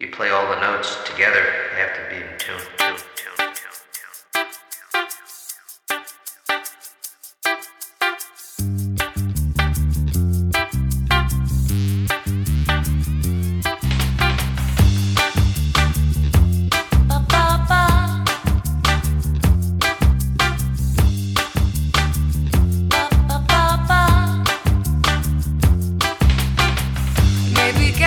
You play all the notes together, they have to be in tune. tune, Maybe